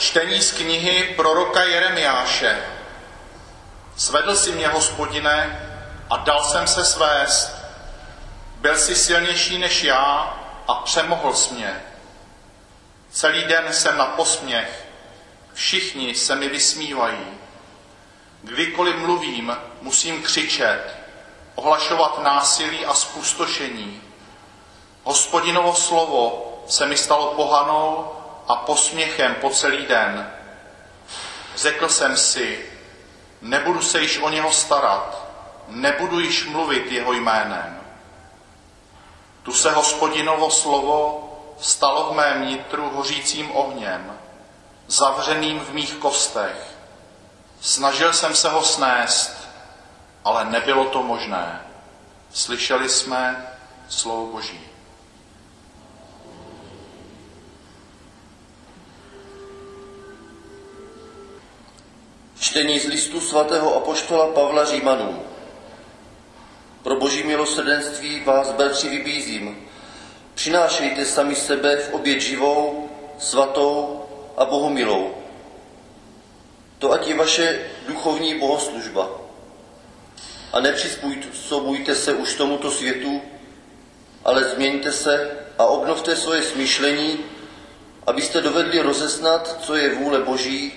Čtení z knihy proroka Jeremiáše. Svedl si mě, hospodine, a dal jsem se svést. Byl jsi silnější než já a přemohl jsi mě. Celý den jsem na posměch. Všichni se mi vysmívají. Kdykoliv mluvím, musím křičet, ohlašovat násilí a spustošení. Hospodinovo slovo se mi stalo pohanou a posměchem po celý den. Řekl jsem si, nebudu se již o něho starat, nebudu již mluvit jeho jménem. Tu se hospodinovo slovo stalo v mém nitru hořícím ohněm, zavřeným v mých kostech. Snažil jsem se ho snést, ale nebylo to možné. Slyšeli jsme slovo Boží. Čtení z listu svatého apoštola Pavla Římanů. Pro boží milosrdenství vás, bratři, vybízím. Přinášejte sami sebe v oběd živou, svatou a bohumilou. To ať je vaše duchovní bohoslužba. A nepřizpůsobujte se už tomuto světu, ale změňte se a obnovte svoje smýšlení, abyste dovedli rozeznat, co je vůle Boží,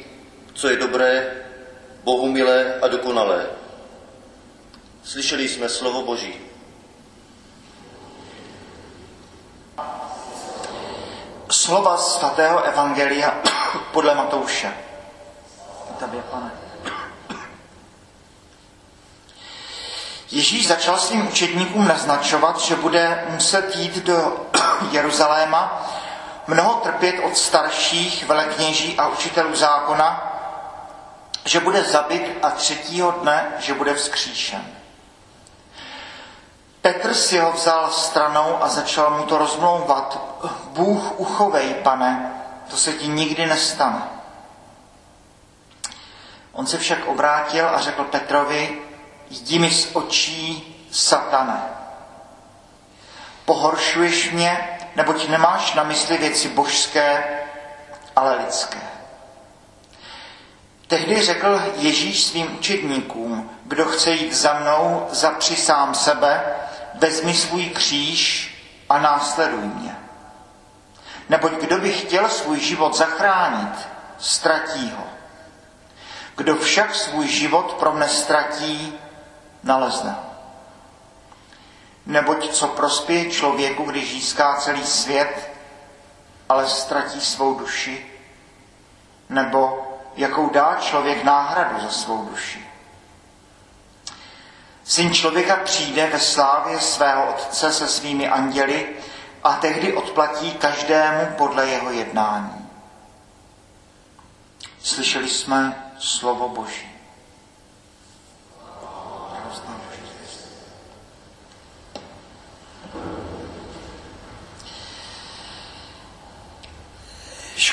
co je dobré, Bohu milé a dokonalé. Slyšeli jsme slovo Boží. Slova svatého Evangelia podle Matouše. Tobě, pane. Ježíš začal svým učedníkům naznačovat, že bude muset jít do Jeruzaléma, mnoho trpět od starších velekněží a učitelů zákona, že bude zabit a třetího dne, že bude vzkříšen. Petr si ho vzal stranou a začal mu to rozmlouvat. Bůh uchovej, pane, to se ti nikdy nestane. On se však obrátil a řekl Petrovi, jdi mi z očí, satane. Pohoršuješ mě, neboť nemáš na mysli věci božské, ale lidské. Tehdy řekl Ježíš svým učedníkům, kdo chce jít za mnou, zapři sám sebe, vezmi svůj kříž a následuj mě. Neboť kdo by chtěl svůj život zachránit, ztratí ho. Kdo však svůj život pro mne ztratí, nalezne. Neboť co prospěje člověku, když získá celý svět, ale ztratí svou duši? Nebo jakou dá člověk náhradu za svou duši? Syn člověka přijde ve slávě svého otce se svými anděli a tehdy odplatí každému podle jeho jednání. Slyšeli jsme slovo Boží.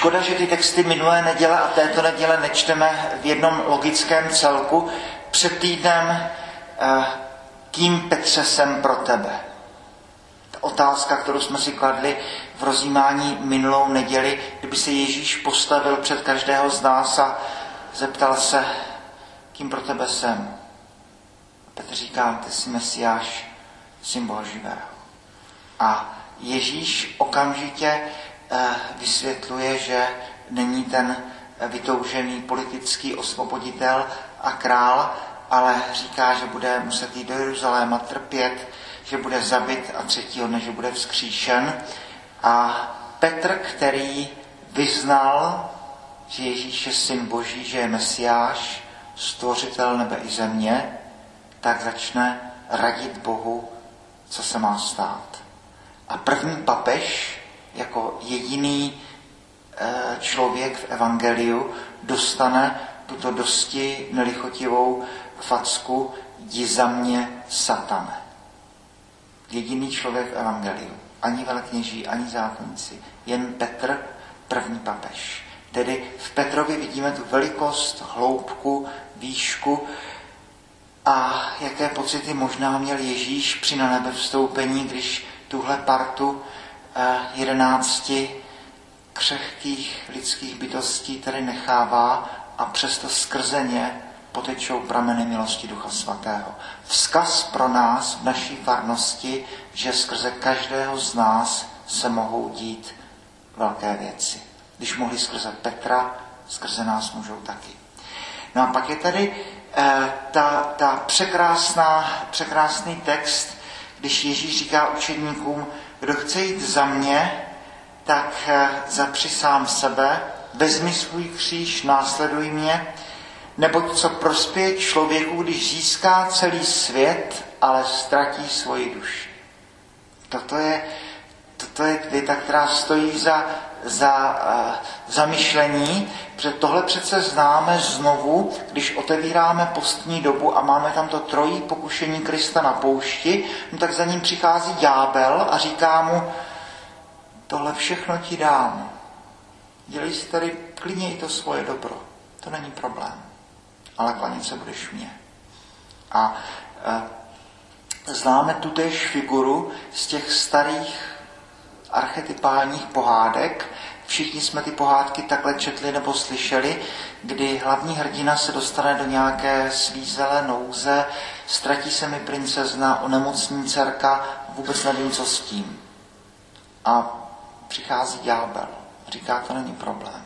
Škoda, že ty texty minulé neděle a této neděle nečteme v jednom logickém celku. Před týdnem eh, kým Petře jsem pro tebe? Ta otázka, kterou jsme si kladli v rozjímání minulou neděli, kdyby se Ježíš postavil před každého z nás a zeptal se, kým pro tebe jsem. Petr říká, ty jsi Mesiáš, syn Boha živého. A Ježíš okamžitě vysvětluje, že není ten vytoužený politický osvoboditel a král, ale říká, že bude muset jít do Jeruzaléma trpět, že bude zabit a třetího dne, že bude vzkříšen. A Petr, který vyznal, že Ježíš je syn Boží, že je Mesiáš, stvořitel nebe i země, tak začne radit Bohu, co se má stát. A první papež, jako jediný eh, člověk v Evangeliu, dostane tuto dosti nelichotivou facku, jdi za mě, satane. Jediný člověk v Evangeliu. Ani velkněží, ani zákonníci. Jen Petr, první papež. Tedy v Petrovi vidíme tu velikost, hloubku, výšku a jaké pocity možná měl Ježíš při na nebe vstoupení, když tuhle partu jedenácti křehkých lidských bytostí tady nechává a přesto skrze ně potečou prameny milosti Ducha Svatého. Vzkaz pro nás v naší farnosti, že skrze každého z nás se mohou dít velké věci. Když mohli skrze Petra, skrze nás můžou taky. No a pak je tady eh, ta, ta překrásná, překrásný text, když Ježíš říká učedníkům, kdo chce jít za mě, tak eh, zapři sám sebe, vezmi svůj kříž, následuj mě, neboť co prospěje člověku, když získá celý svět, ale ztratí svoji duši. Toto je, toto je věta, která stojí za, za uh, zamyšlení, protože tohle přece známe znovu, když otevíráme postní dobu a máme tam to trojí pokušení Krista na poušti, no tak za ním přichází ďábel a říká mu, tohle všechno ti dám. Dělej si tady klidně i to svoje dobro. To není problém. Ale klanit se budeš mě. A e, známe tutéž figuru z těch starých archetypálních pohádek. Všichni jsme ty pohádky takhle četli nebo slyšeli, kdy hlavní hrdina se dostane do nějaké svízelé nouze, ztratí se mi princezna, onemocní dcerka, vůbec nevím, co s tím. A přichází ďábel. Říká, to není problém.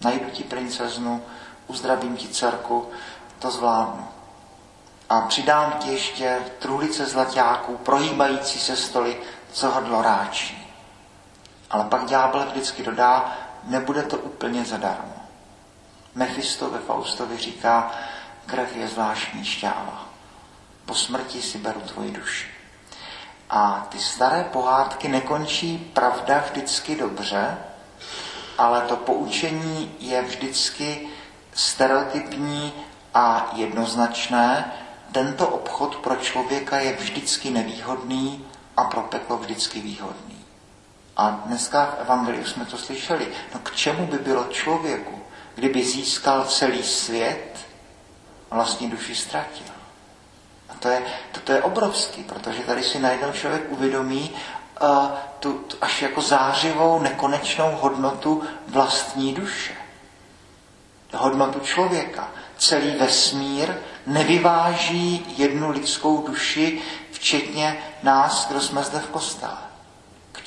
Najdu ti princeznu, uzdravím ti dcerku, to zvládnu. A přidám ti ještě truhlice zlaťáků, prohýbající se stoly, co hodlo ráčí. Ale pak ďábel vždycky dodá, nebude to úplně zadarmo. Mefisto ve Faustovi říká, krev je zvláštní šťáva. Po smrti si beru tvoji duši. A ty staré pohádky nekončí pravda vždycky dobře, ale to poučení je vždycky stereotypní a jednoznačné. Tento obchod pro člověka je vždycky nevýhodný a pro peklo vždycky výhodný. A dneska v Evangeliu jsme to slyšeli. No k čemu by bylo člověku, kdyby získal celý svět, vlastní duši ztratil? A to je, to, to je obrovský, protože tady si najednou člověk uvědomí uh, tu, tu až jako zářivou, nekonečnou hodnotu vlastní duše. Hodnotu člověka. Celý vesmír nevyváží jednu lidskou duši, včetně nás, kdo jsme zde v kostele.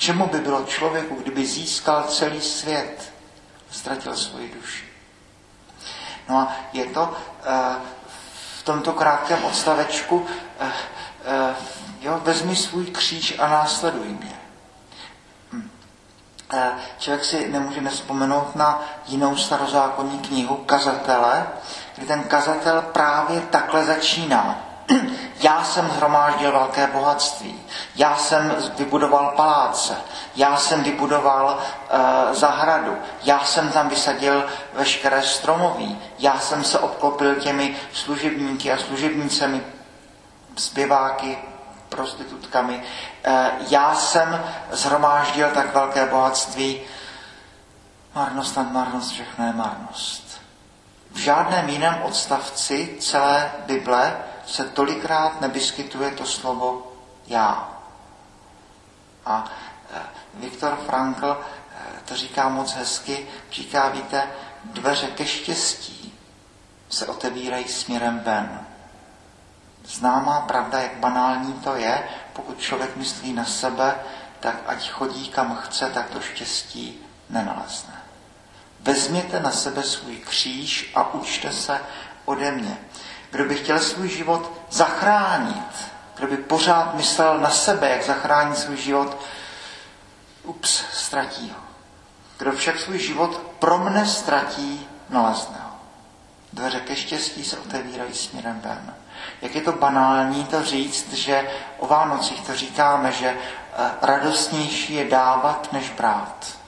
Čemu by bylo člověku, kdyby získal celý svět, ztratil svoji duši? No a je to uh, tomto krátkém odstavečku, eh, eh, jo, vezmi svůj kříž a následuj mě. Hm. Eh, člověk si nemůže nespomenout na jinou starozákonní knihu Kazatele, kdy ten kazatel právě takhle začíná. Já jsem zhromáždil velké bohatství, já jsem vybudoval paláce, já jsem vybudoval e, zahradu, já jsem tam vysadil veškeré stromoví, já jsem se obklopil těmi služebníky a služebnicemi, zpěváky, prostitutkami, e, já jsem zhromáždil tak velké bohatství, marnost nad marnost, všechno je marnost. V žádném jiném odstavci celé Bible se tolikrát nevyskytuje to slovo já. A e, Viktor Frankl e, to říká moc hezky, říká, víte, dveře ke štěstí se otevírají směrem ven. Známá pravda, jak banální to je, pokud člověk myslí na sebe, tak ať chodí kam chce, tak to štěstí nenalezne. Vezměte na sebe svůj kříž a učte se ode mě kdo by chtěl svůj život zachránit, kdo by pořád myslel na sebe, jak zachránit svůj život, ups, ztratí ho. Kdo však svůj život pro mne ztratí, nalezne ho. Dveře ke štěstí se otevírají směrem ven. Jak je to banální to říct, že o Vánocích to říkáme, že eh, radostnější je dávat, než brát.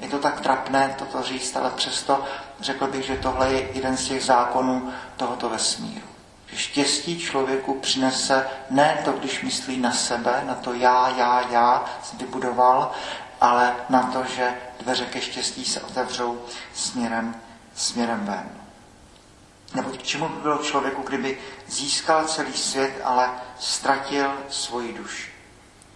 Je to tak trapné toto říct, ale přesto řekl bych, že tohle je jeden z těch zákonů tohoto vesmíru. Že štěstí člověku přinese ne to, když myslí na sebe, na to já, já, já jsem vybudoval, ale na to, že dveře ke štěstí se otevřou směrem, směrem ven. Nebo k čemu by bylo člověku, kdyby získal celý svět, ale ztratil svoji duši?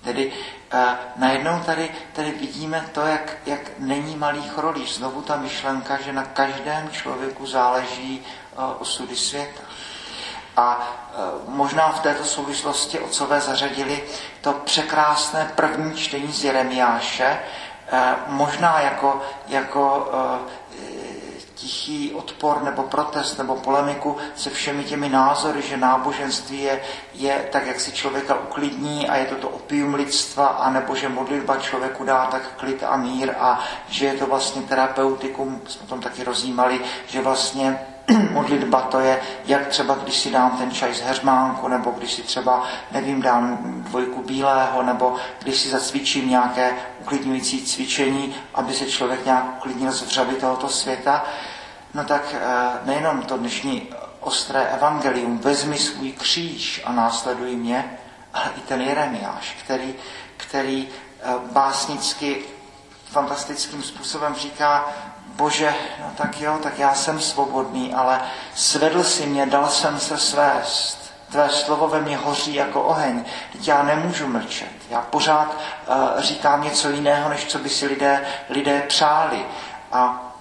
Tedy eh, najednou tady, tady vidíme to, jak, jak není malý chrolíš. Znovu ta myšlenka, že na každém člověku záleží eh, osudy světa. A e, možná v této souvislosti otcové zařadili to překrásné první čtení z Jeremiáše, e, možná jako, jako e, tichý odpor nebo protest nebo polemiku se všemi těmi názory, že náboženství je, je tak, jak si člověka uklidní a je to to opium lidstva, anebo že modlitba člověku dá tak klid a mír a že je to vlastně terapeutikum, jsme tom taky rozjímali, že vlastně modlitba to je, jak třeba když si dám ten čaj z heřmánku, nebo když si třeba, nevím, dám dvojku bílého, nebo když si zacvičím nějaké uklidňující cvičení, aby se člověk nějak uklidnil z vřavy tohoto světa, no tak eh, nejenom to dnešní ostré evangelium, vezmi svůj kříž a následuj mě, ale i ten Jeremiáš, který, který eh, básnicky fantastickým způsobem říká, bože, no tak jo, tak já jsem svobodný, ale svedl si mě, dal jsem se svést. Tvé slovo ve mně hoří jako oheň. Teď já nemůžu mlčet. Já pořád uh, říkám něco jiného, než co by si lidé, lidé přáli. A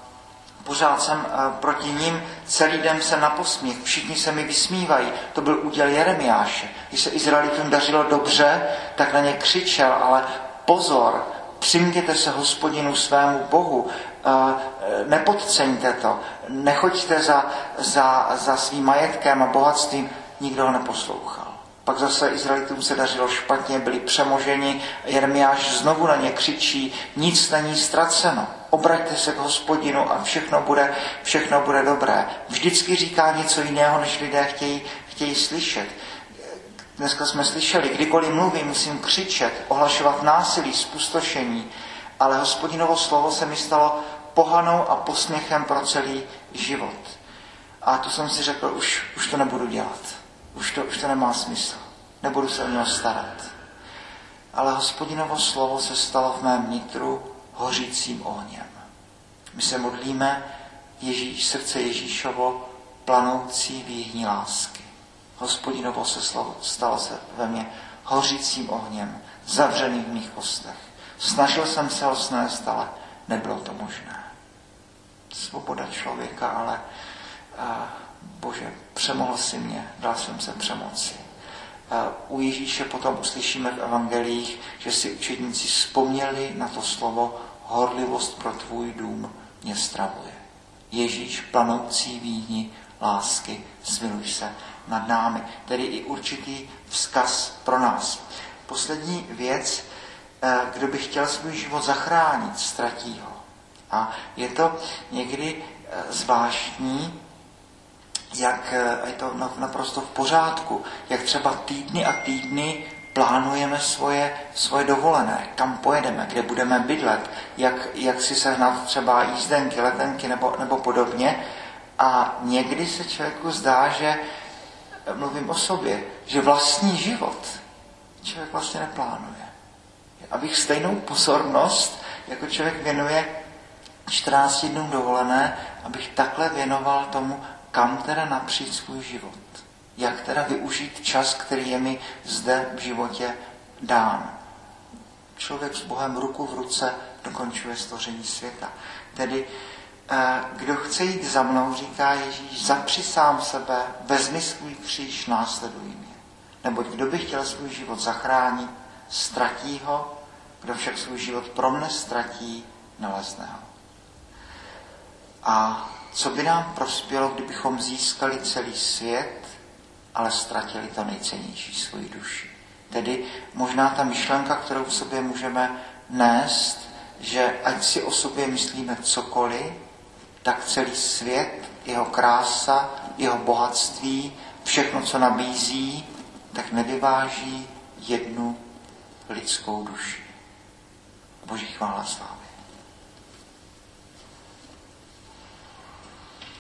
pořád jsem uh, proti ním, celý den se na posměch, všichni se mi vysmívají. To byl úděl Jeremiáše. Když se Izraelitům dařilo dobře, tak na ně křičel, ale pozor, přimděte se hospodinu svému Bohu, e, nepodceňte to, nechoďte za, za, za svým majetkem a bohatstvím, nikdo ho neposlouchal. Pak zase Izraelitům se dařilo špatně, byli přemoženi, Jeremiáš znovu na ně křičí, nic není ztraceno, obraťte se k hospodinu a všechno bude, všechno bude dobré. Vždycky říká něco jiného, než lidé chtějí, chtějí slyšet. Dneska jsme slyšeli, kdykoliv mluvím, musím křičet, ohlašovat násilí, spustošení, ale hospodinovo slovo se mi stalo pohanou a posměchem pro celý život. A to jsem si řekl, už, už to nebudu dělat. Už to, už to nemá smysl. Nebudu se o něho starat. Ale hospodinovo slovo se stalo v mém nitru hořícím ohněm. My se modlíme Ježíš, srdce Ježíšovo, planoucí výhní lásky. Hospodinovo se slovo stalo se ve mně hořícím ohněm, zavřeným v mých kostech. Snažil jsem se ho snést, ale nebylo to možné. Svoboda člověka, ale a, Bože, přemohl si mě, dal jsem se přemoci. A, u Ježíše potom uslyšíme v evangelích, že si učedníci vzpomněli na to slovo horlivost pro tvůj dům mě stravuje. Ježíš, planoucí výhni lásky, smiluj se nad námi. Tedy i určitý vzkaz pro nás. Poslední věc, eh, kdo by chtěl svůj život zachránit, ztratí ho. A je to někdy eh, zvláštní, jak eh, je to naprosto v pořádku, jak třeba týdny a týdny plánujeme svoje, svoje dovolené, kam pojedeme, kde budeme bydlet, jak, jak si sehnat třeba jízdenky, letenky nebo, nebo podobně. A někdy se člověku zdá, že mluvím o sobě, že vlastní život člověk vlastně neplánuje. Abych stejnou pozornost, jako člověk věnuje 14 dnů dovolené, abych takhle věnoval tomu, kam teda napřít svůj život. Jak teda využít čas, který je mi zde v životě dán. Člověk s Bohem ruku v ruce dokončuje stvoření světa. Tedy kdo chce jít za mnou, říká Ježíš, zapři sám sebe, vezmi svůj kříž, následuj mě. Neboť kdo by chtěl svůj život zachránit, ztratí ho, kdo však svůj život pro mne ztratí, nalezne ho. A co by nám prospělo, kdybychom získali celý svět, ale ztratili to nejcennější svoji duši. Tedy možná ta myšlenka, kterou v sobě můžeme nést, že ať si o sobě myslíme cokoliv, tak celý svět, jeho krása, jeho bohatství, všechno, co nabízí, tak nevyváží jednu lidskou duši. Boží chvála slávy.